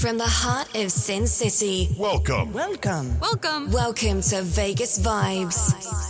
From the heart of Sin City. Welcome. Welcome. Welcome. Welcome to Vegas Vibes.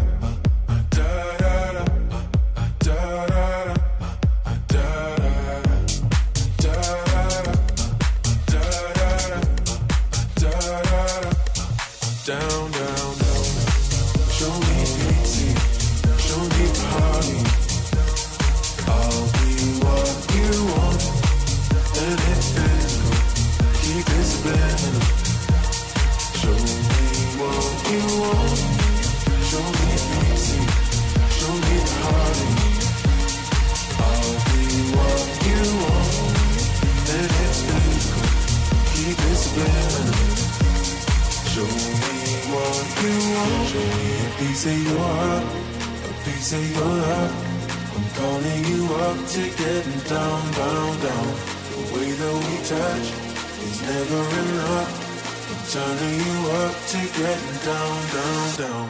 your love. I'm calling you up to getting down, down, down. The way that we touch is never enough. I'm turning you up to getting down, down, down.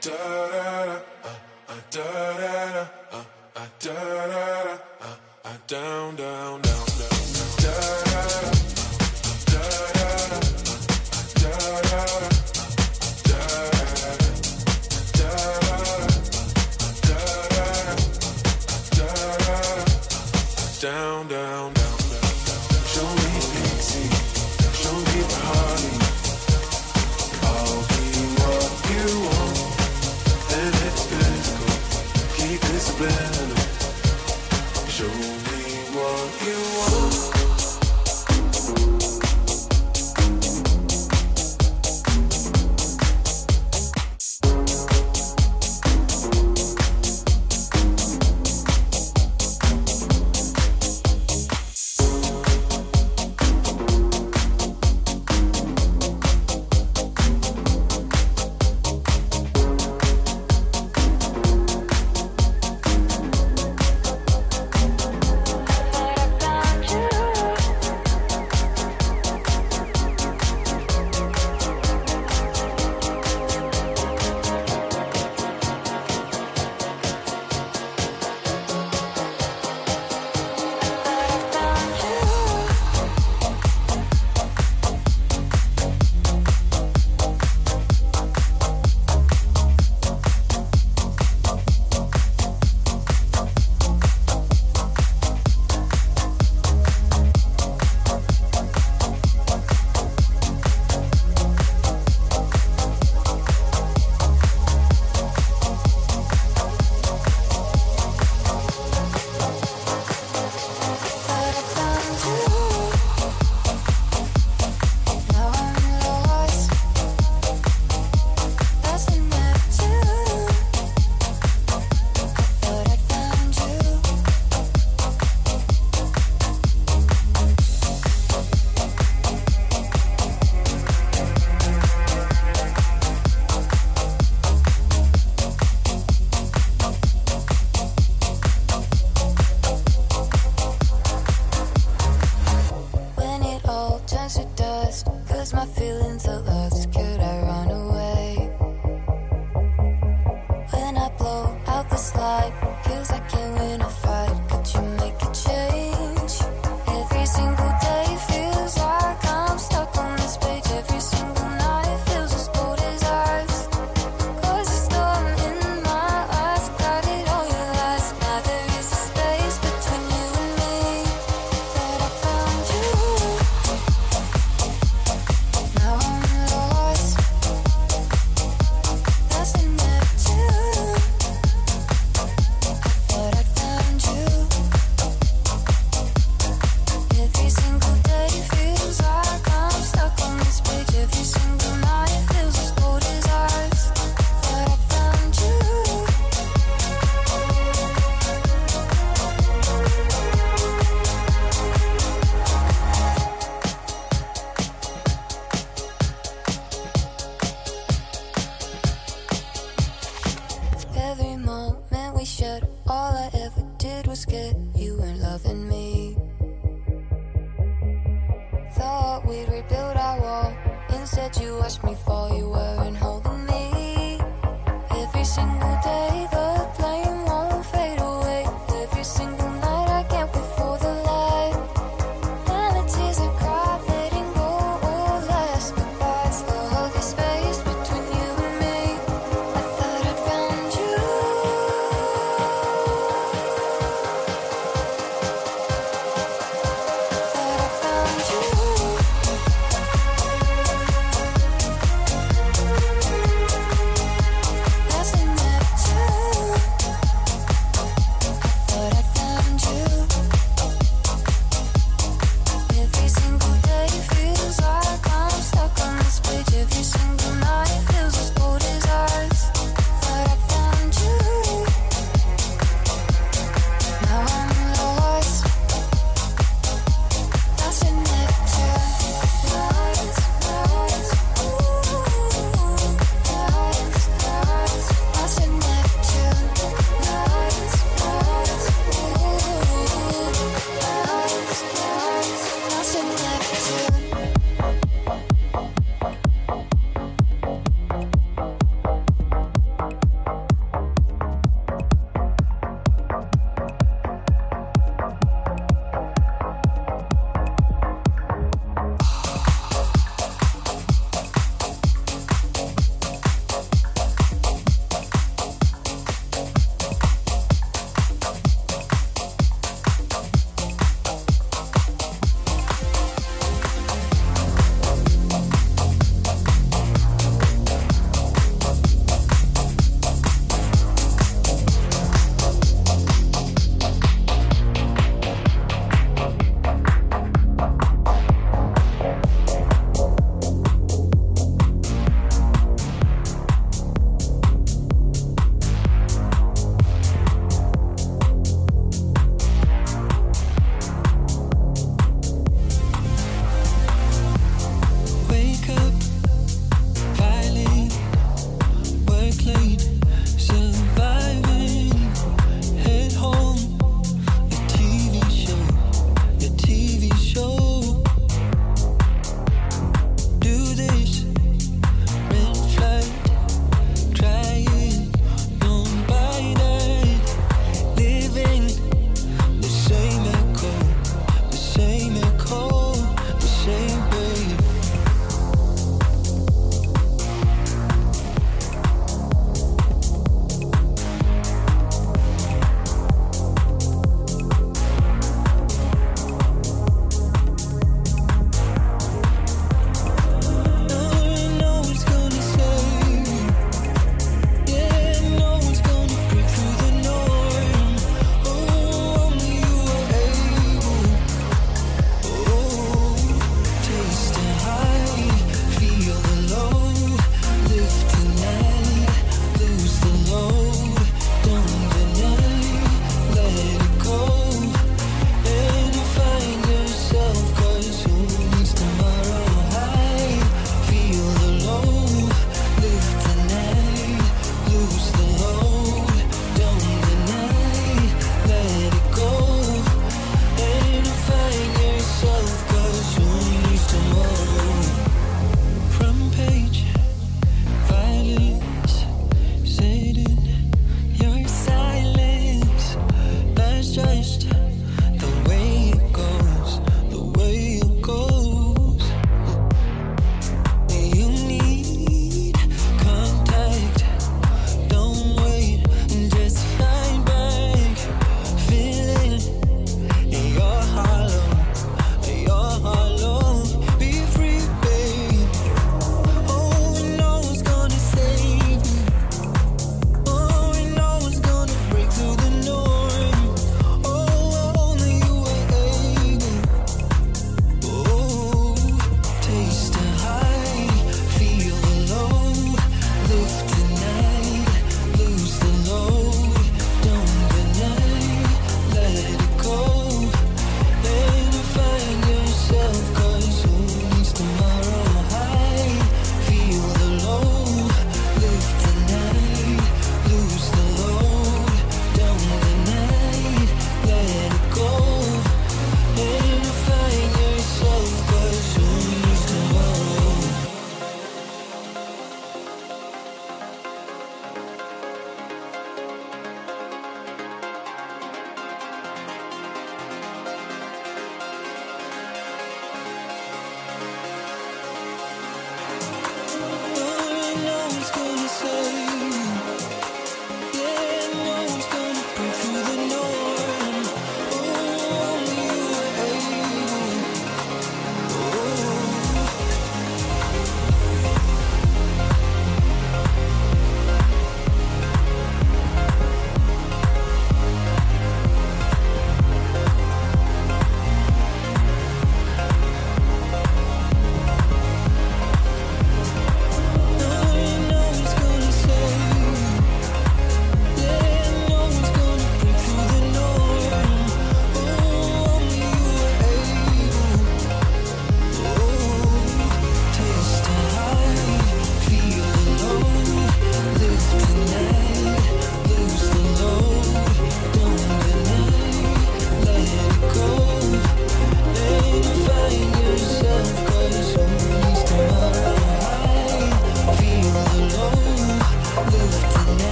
Da da da, uh, uh, da da da, uh, uh, da da da, down, down, down, down. Down,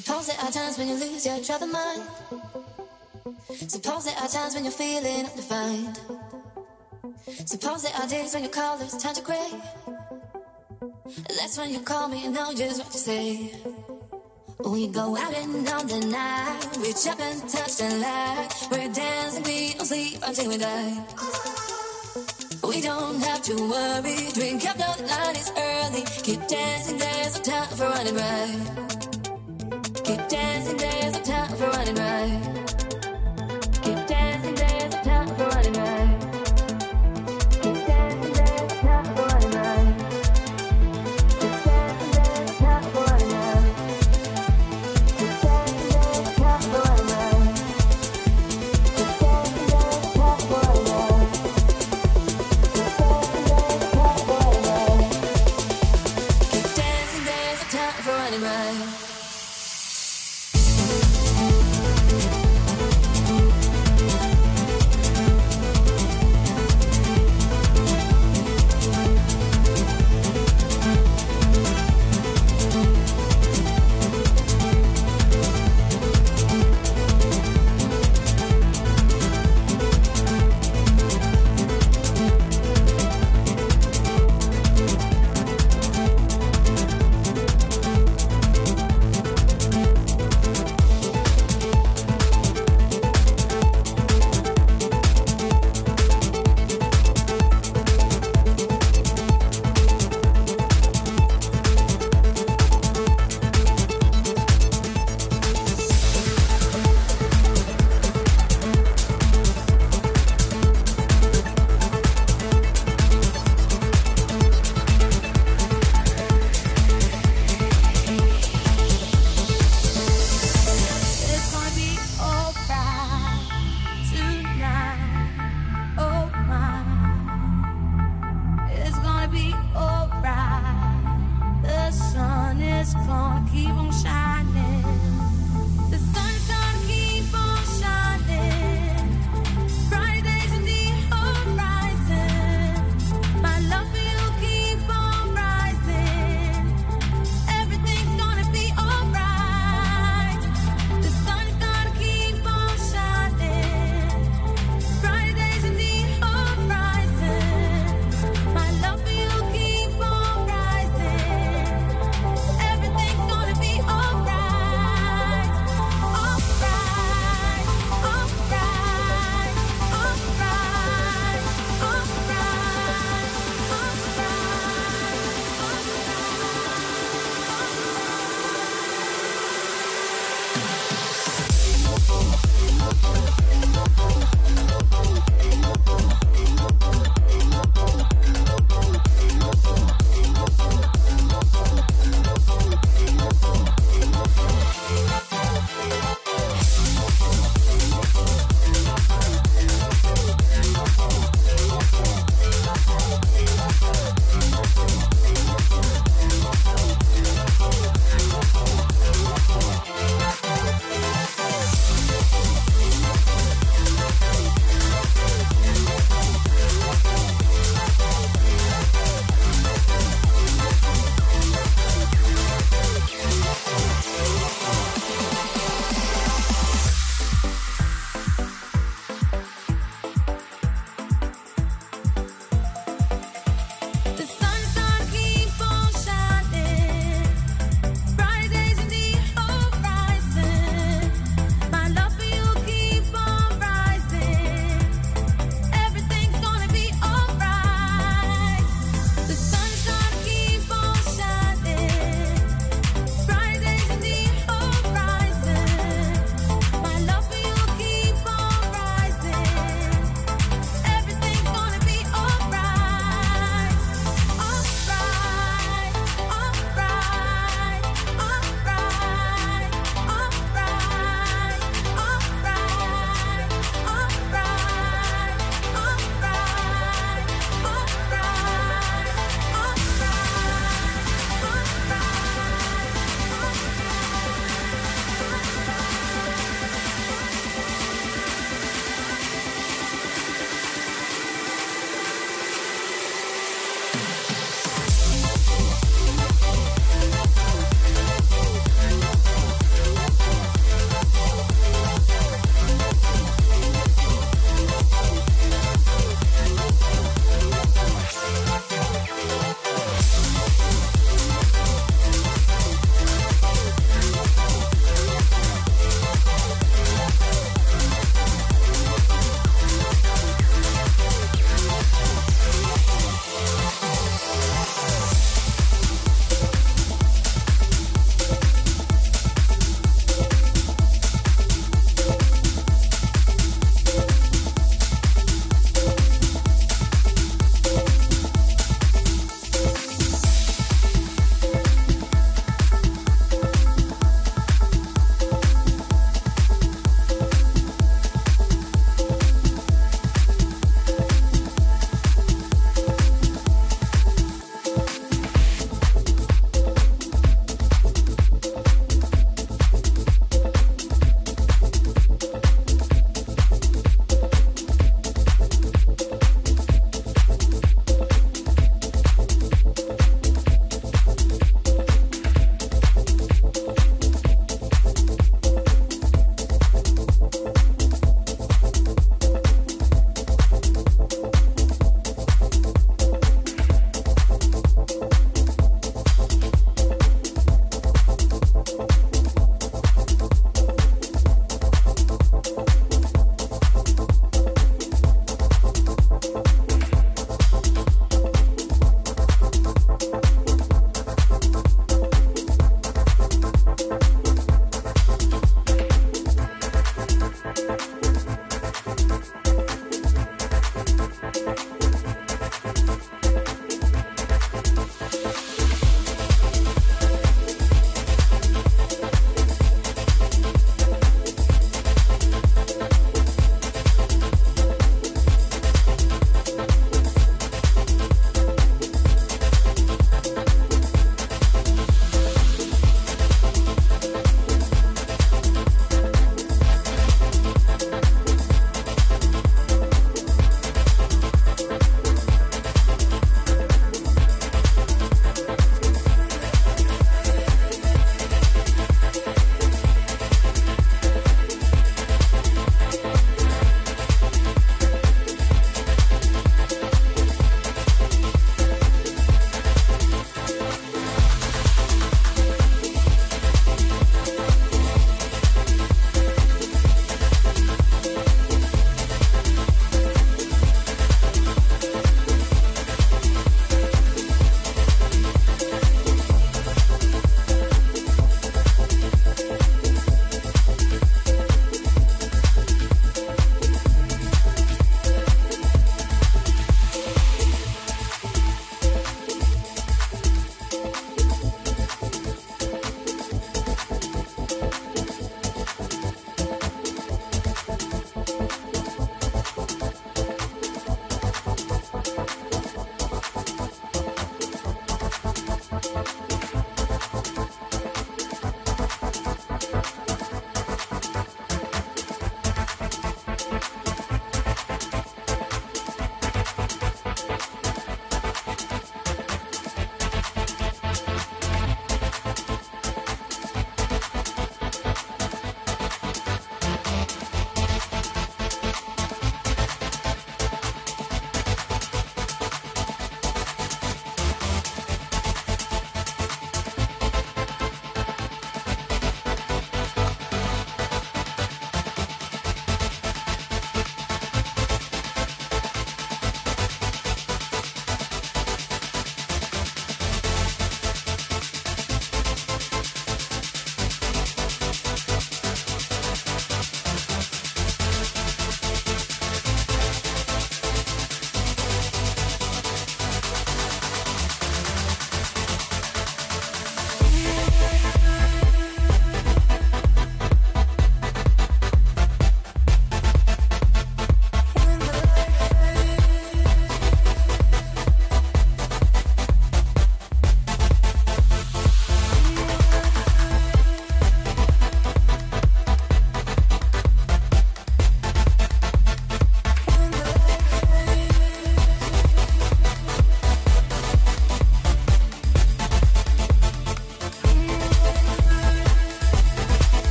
days when you lose your travel mind. Suppose there are times when you're feeling undefined. Suppose there are days when your colors turn to gray. That's when you call me and know just what to say. We go out and on the night, reach up and touch the light. We're dancing, we don't sleep until we die. We don't have to worry, drink up, the night is early. Keep dancing, there's no time for running right. Keep dancing, there's no time for running right.